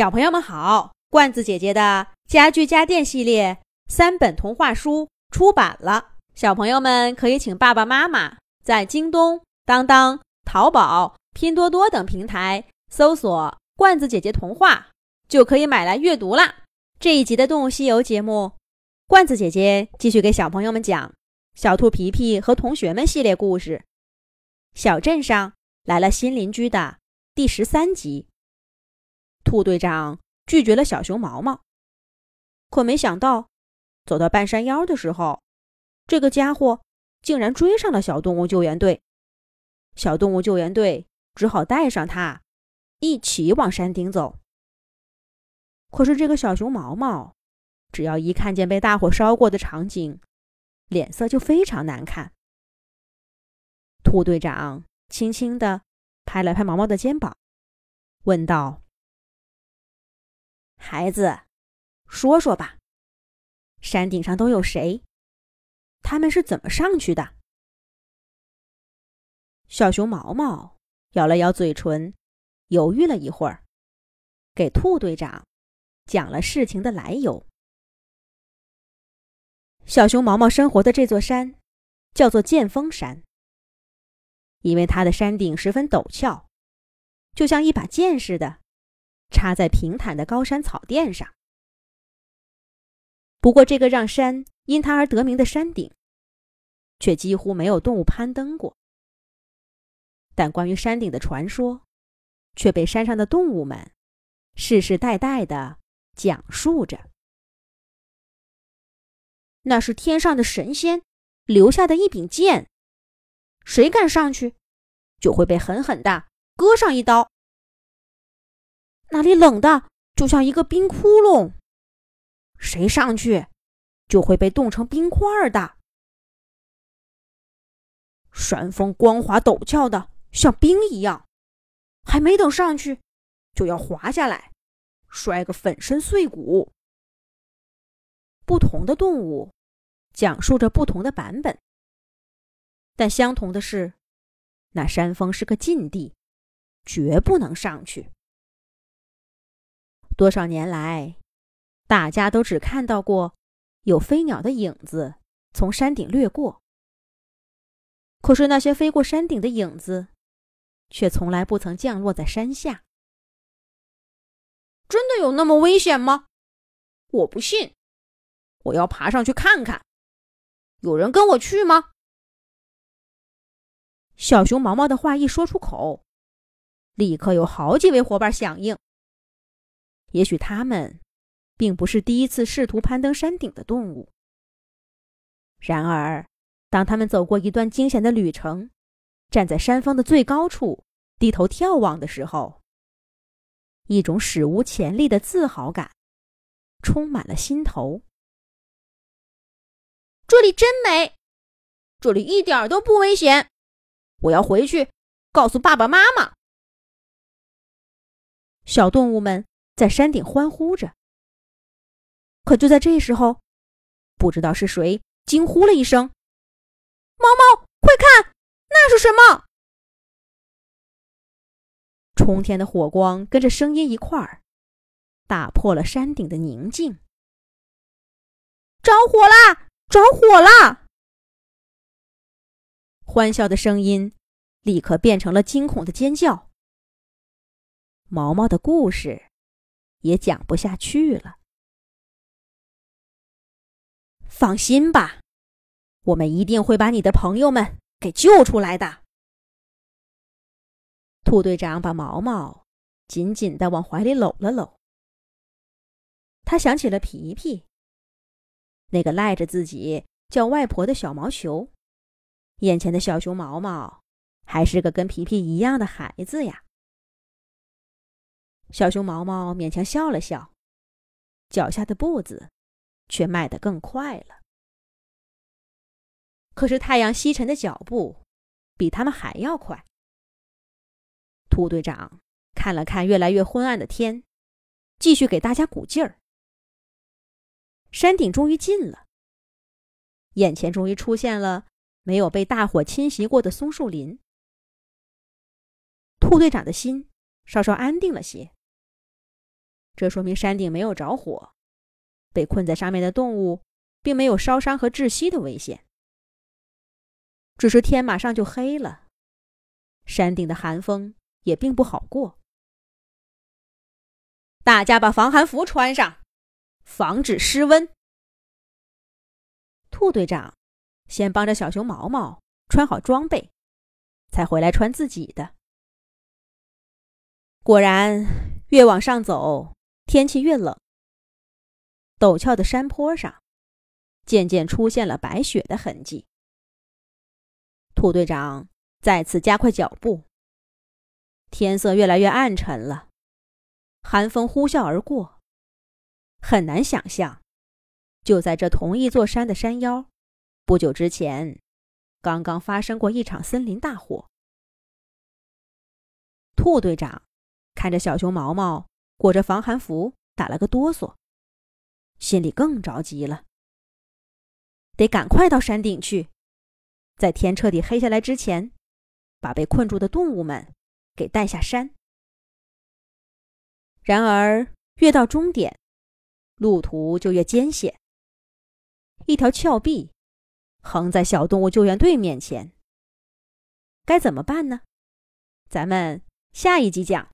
小朋友们好，罐子姐姐的家具家电系列三本童话书出版了，小朋友们可以请爸爸妈妈在京东、当当、淘宝、拼多多等平台搜索“罐子姐姐童话”，就可以买来阅读啦。这一集的《动物西游》节目，罐子姐姐继续给小朋友们讲《小兔皮皮和同学们》系列故事。小镇上来了新邻居的第十三集。兔队长拒绝了小熊毛毛，可没想到，走到半山腰的时候，这个家伙竟然追上了小动物救援队。小动物救援队只好带上他，一起往山顶走。可是这个小熊毛毛，只要一看见被大火烧过的场景，脸色就非常难看。兔队长轻轻地拍了拍毛毛的肩膀，问道。孩子，说说吧，山顶上都有谁？他们是怎么上去的？小熊毛毛咬了咬嘴唇，犹豫了一会儿，给兔队长讲了事情的来由。小熊毛毛生活的这座山叫做剑峰山，因为它的山顶十分陡峭，就像一把剑似的。插在平坦的高山草甸上。不过，这个让山因它而得名的山顶，却几乎没有动物攀登过。但关于山顶的传说，却被山上的动物们世世代代的讲述着。那是天上的神仙留下的一柄剑，谁敢上去，就会被狠狠的割上一刀。那里冷的就像一个冰窟窿，谁上去就会被冻成冰块的。山峰光滑陡峭的像冰一样，还没等上去，就要滑下来，摔个粉身碎骨。不同的动物讲述着不同的版本，但相同的是，那山峰是个禁地，绝不能上去。多少年来，大家都只看到过有飞鸟的影子从山顶掠过。可是那些飞过山顶的影子，却从来不曾降落在山下。真的有那么危险吗？我不信，我要爬上去看看。有人跟我去吗？小熊毛毛的话一说出口，立刻有好几位伙伴响应。也许他们并不是第一次试图攀登山顶的动物。然而，当他们走过一段惊险的旅程，站在山峰的最高处低头眺望的时候，一种史无前例的自豪感充满了心头。这里真美，这里一点都不危险。我要回去告诉爸爸妈妈。小动物们。在山顶欢呼着，可就在这时候，不知道是谁惊呼了一声：“毛毛，快看，那是什么？”冲天的火光跟着声音一块儿，打破了山顶的宁静。着火啦！着火啦！欢笑的声音立刻变成了惊恐的尖叫。毛毛的故事。也讲不下去了。放心吧，我们一定会把你的朋友们给救出来的。兔队长把毛毛紧紧的往怀里搂了搂。他想起了皮皮，那个赖着自己叫外婆的小毛球。眼前的小熊毛毛还是个跟皮皮一样的孩子呀。小熊毛毛勉强笑了笑，脚下的步子却迈得更快了。可是太阳西沉的脚步比他们还要快。兔队长看了看越来越昏暗的天，继续给大家鼓劲儿。山顶终于近了，眼前终于出现了没有被大火侵袭过的松树林。兔队长的心稍稍安定了些。这说明山顶没有着火，被困在上面的动物并没有烧伤和窒息的危险。只是天马上就黑了，山顶的寒风也并不好过。大家把防寒服穿上，防止失温。兔队长先帮着小熊毛毛穿好装备，才回来穿自己的。果然，越往上走，天气越冷。陡峭的山坡上，渐渐出现了白雪的痕迹。兔队长再次加快脚步。天色越来越暗沉了，寒风呼啸而过。很难想象，就在这同一座山的山腰，不久之前，刚刚发生过一场森林大火。兔队长看着小熊毛毛裹着防寒服打了个哆嗦，心里更着急了。得赶快到山顶去。在天彻底黑下来之前，把被困住的动物们给带下山。然而，越到终点，路途就越艰险。一条峭壁横在小动物救援队面前，该怎么办呢？咱们下一集讲。